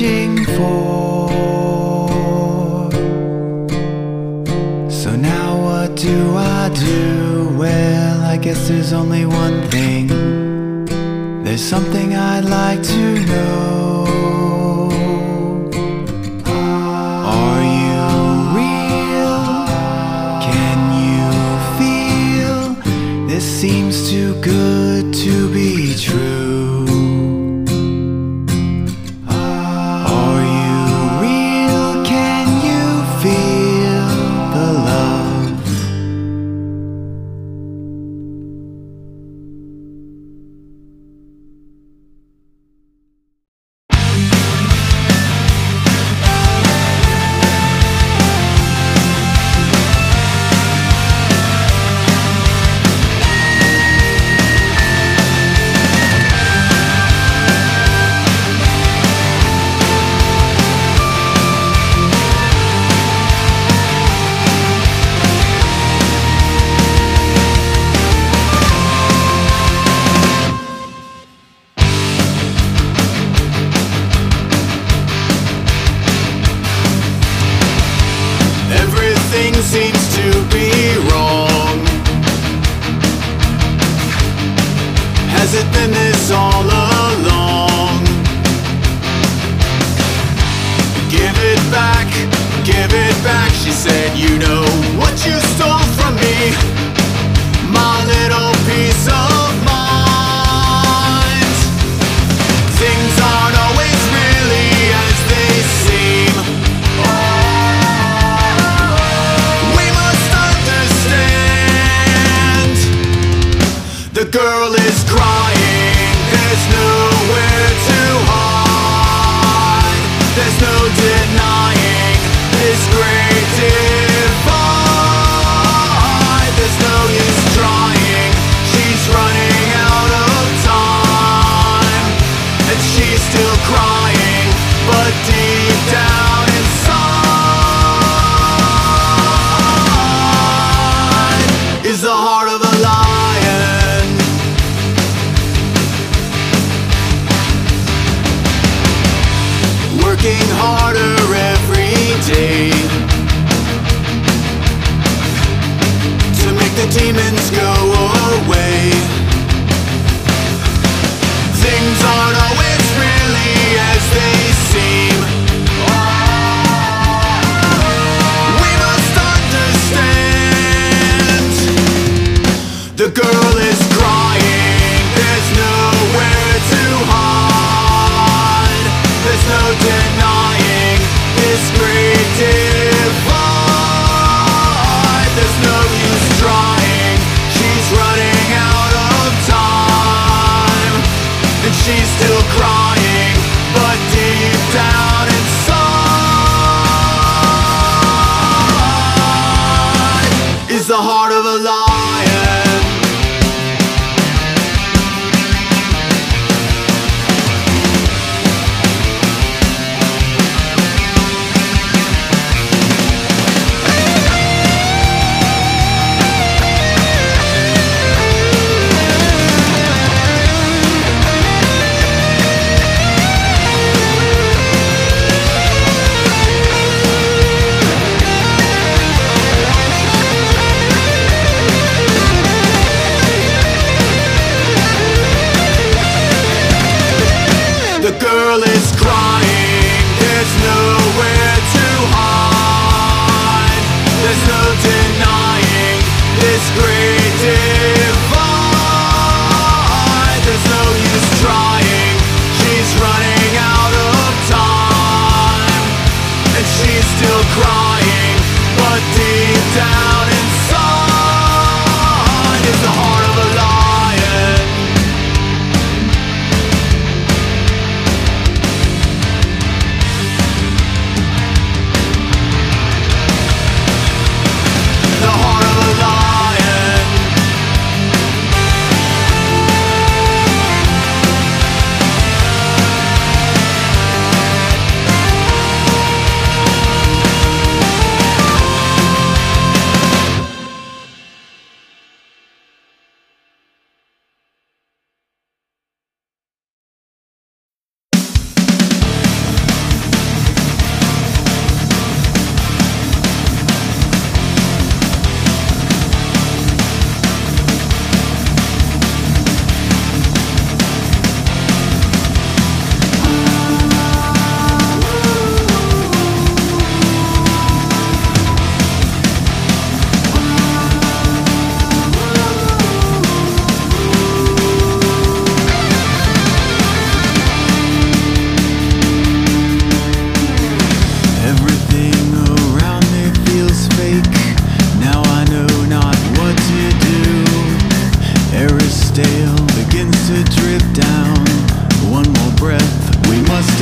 Been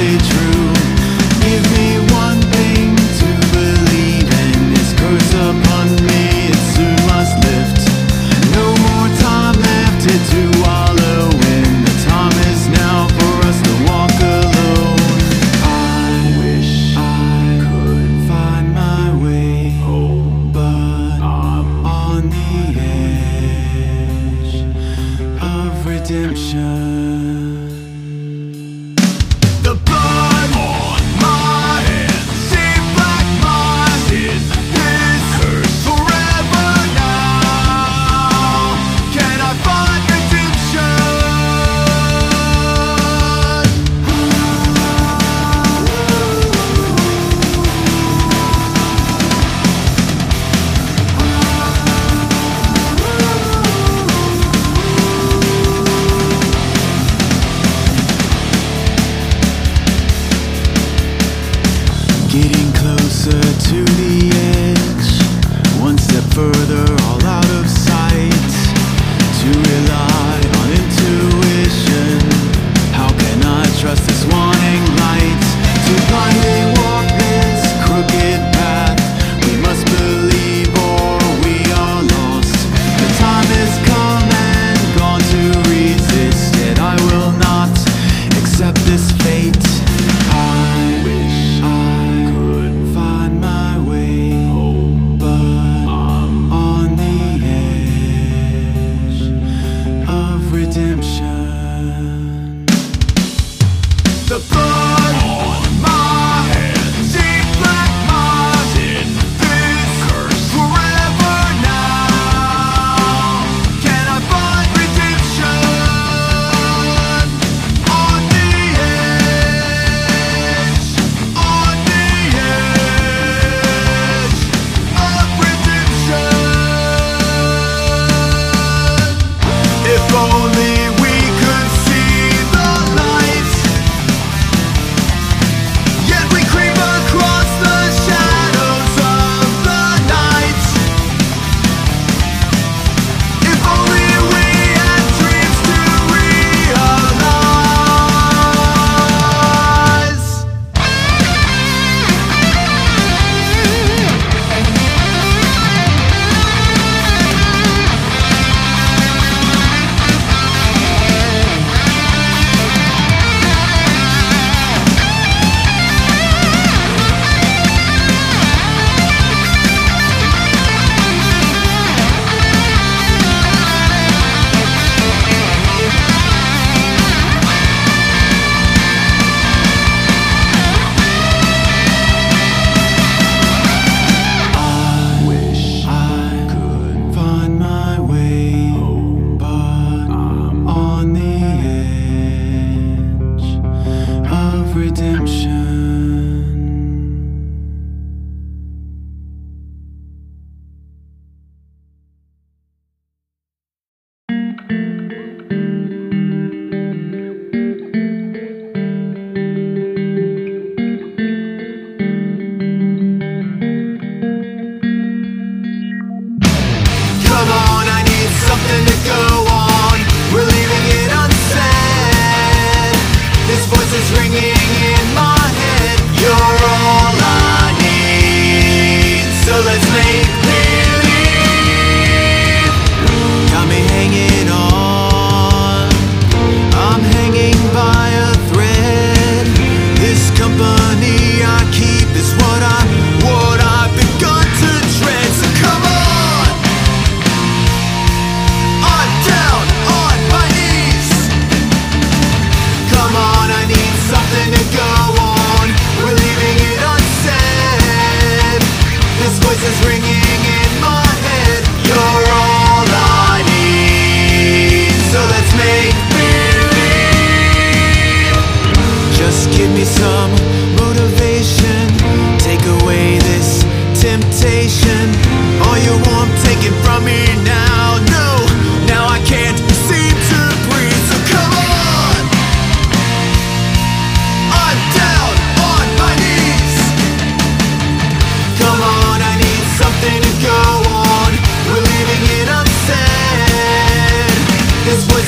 true.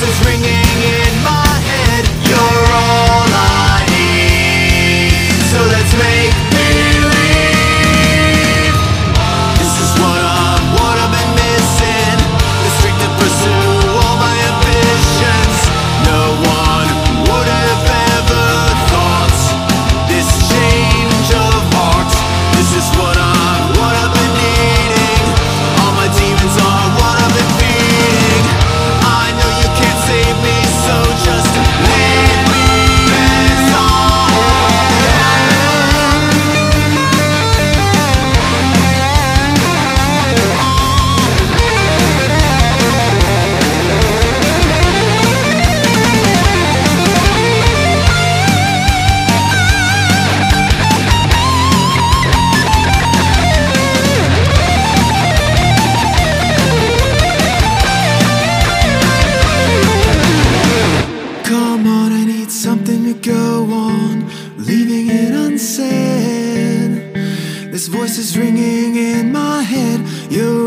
Is ringing in my head. You're all voice is ringing in my head. You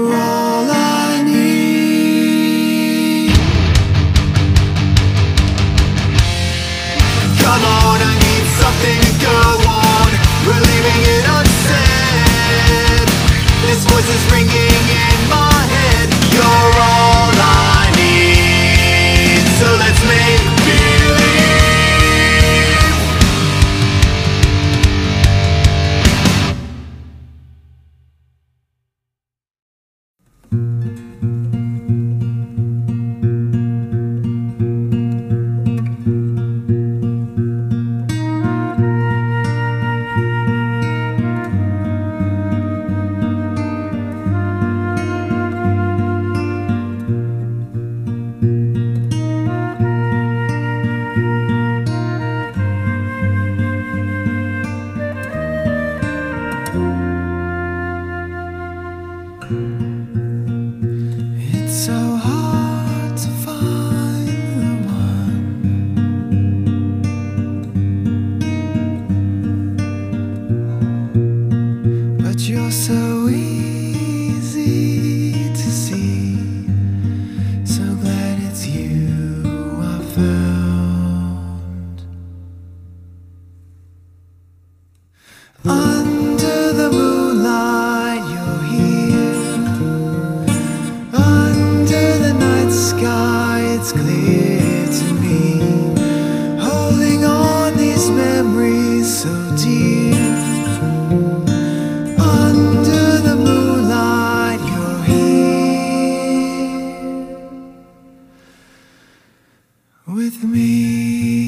with me.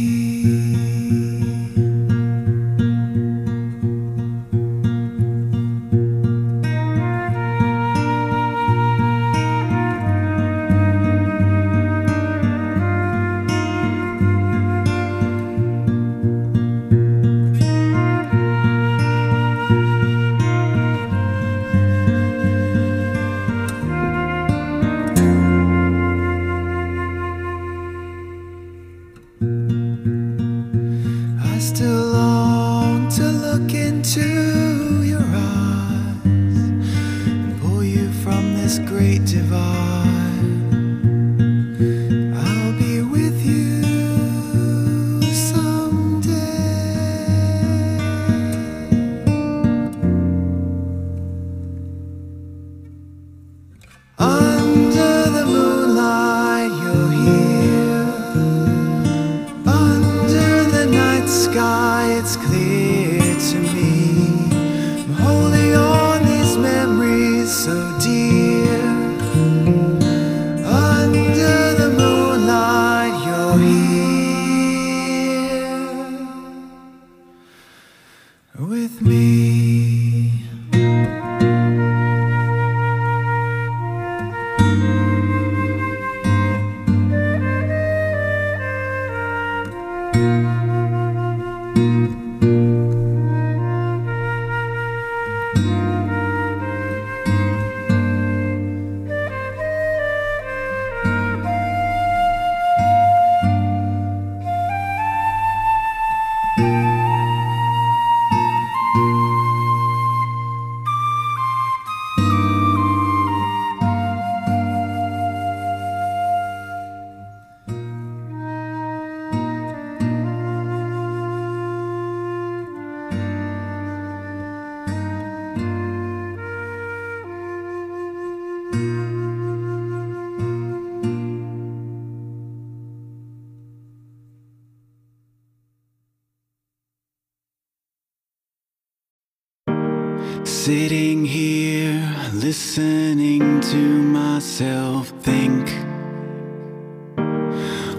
Sitting here, listening to myself think.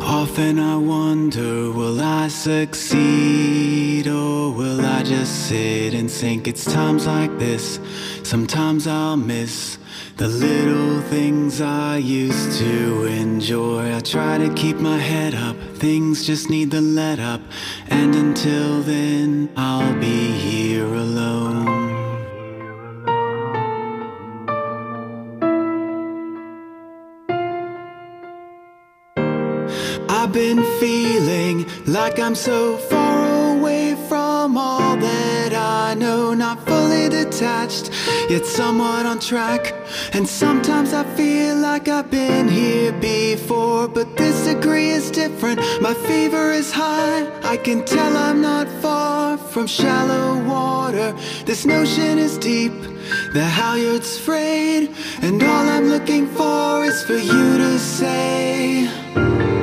Often I wonder, will I succeed or will I just sit and sink? It's times like this, sometimes I'll miss the little things I used to enjoy. I try to keep my head up, things just need the let up, and until then, I'll be here alone. I've been feeling like I'm so far away from all that I know. Not fully detached, yet somewhat on track. And sometimes I feel like I've been here before But this degree is different, my fever is high. I can tell I'm not far from shallow water. This notion is deep, the halyard's frayed And all I'm looking for is for you to say.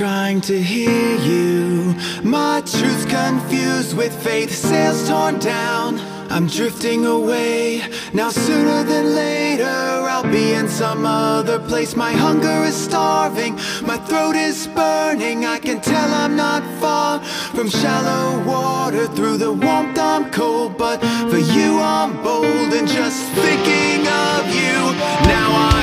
Trying to hear you. My truth confused with faith, sails torn down. I'm drifting away. Now, sooner than later, I'll be in some other place. My hunger is starving, my throat is burning. I can tell I'm not far from shallow water. Through the warmth, I'm cold, but for you, I'm bold. And just thinking of you, now I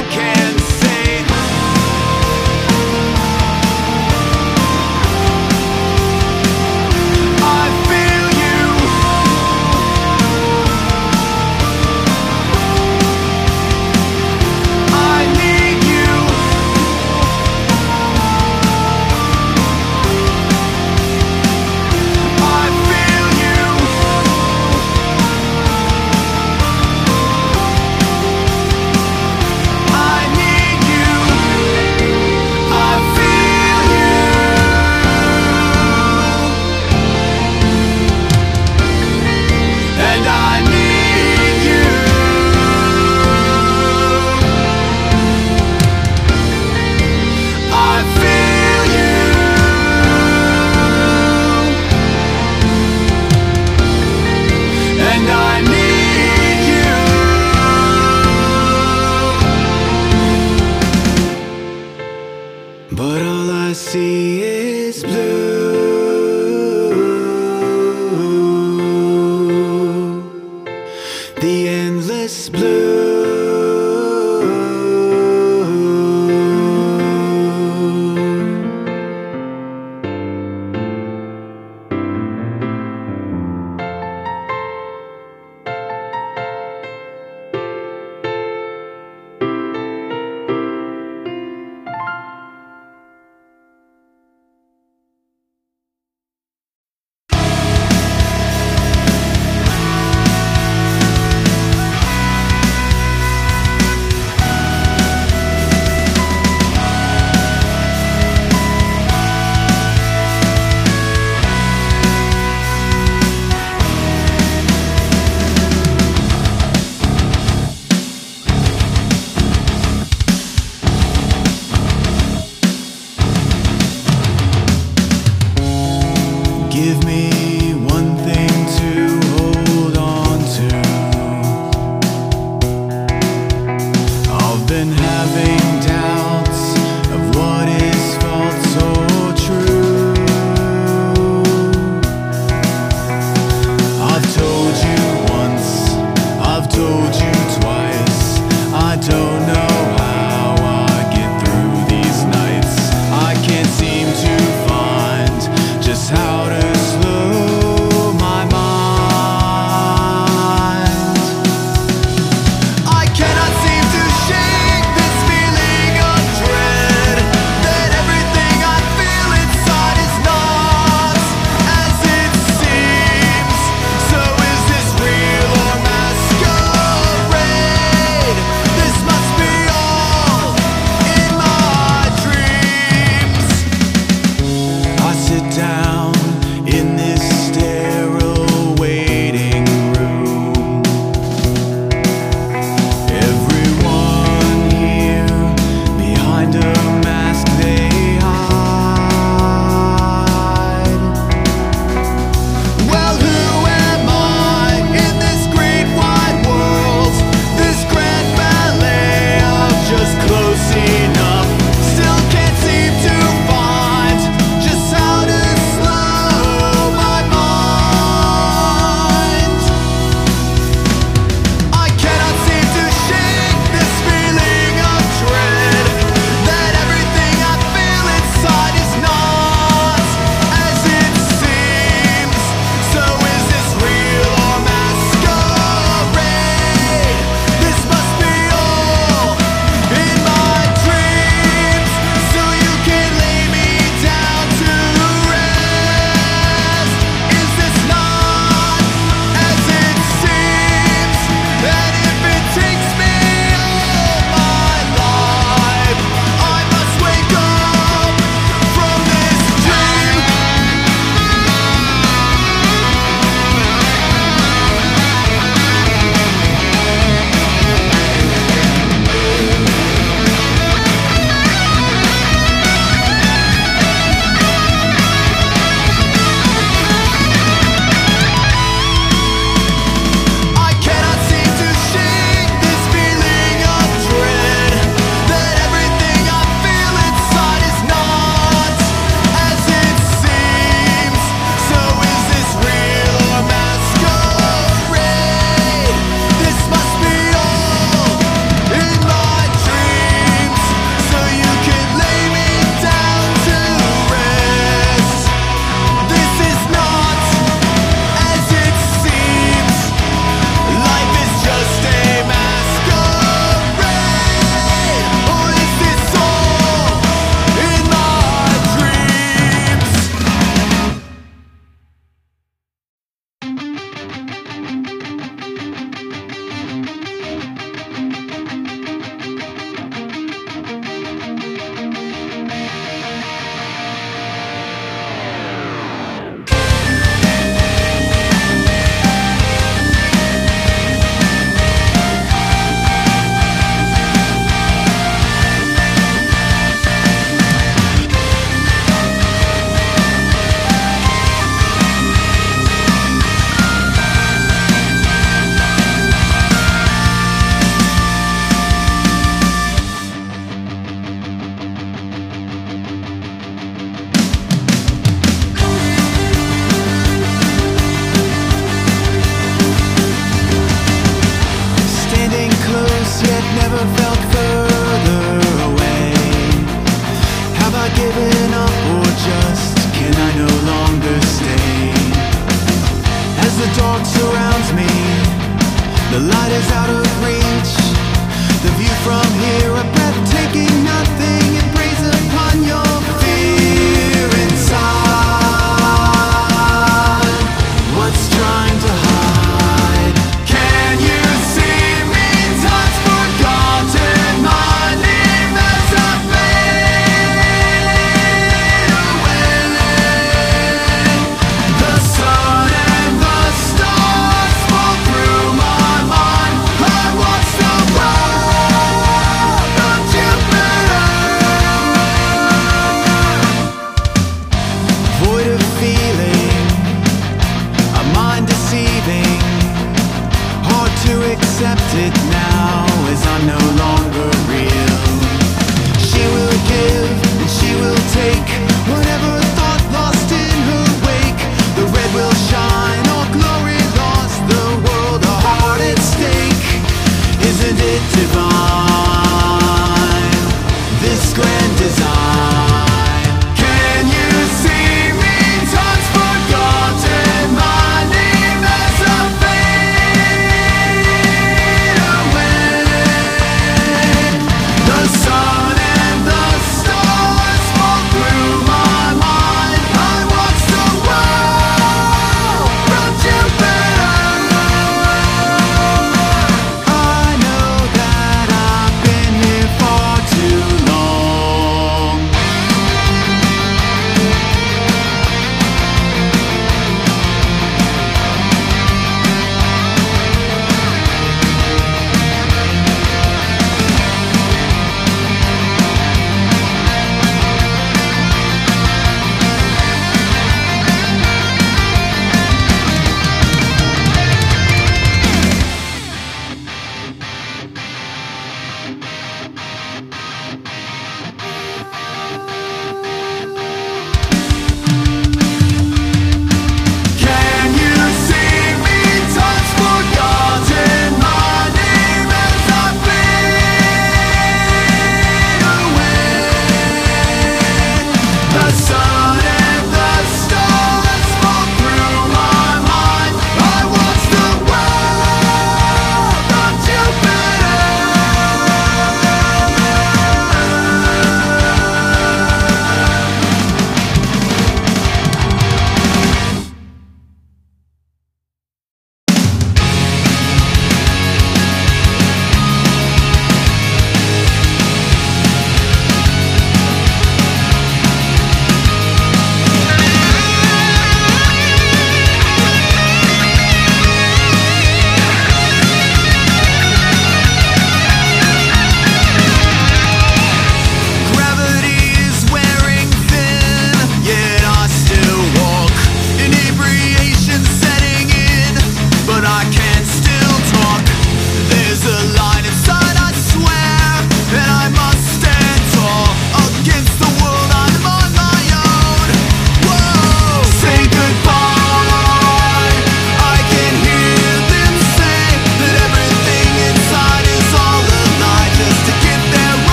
des tubans.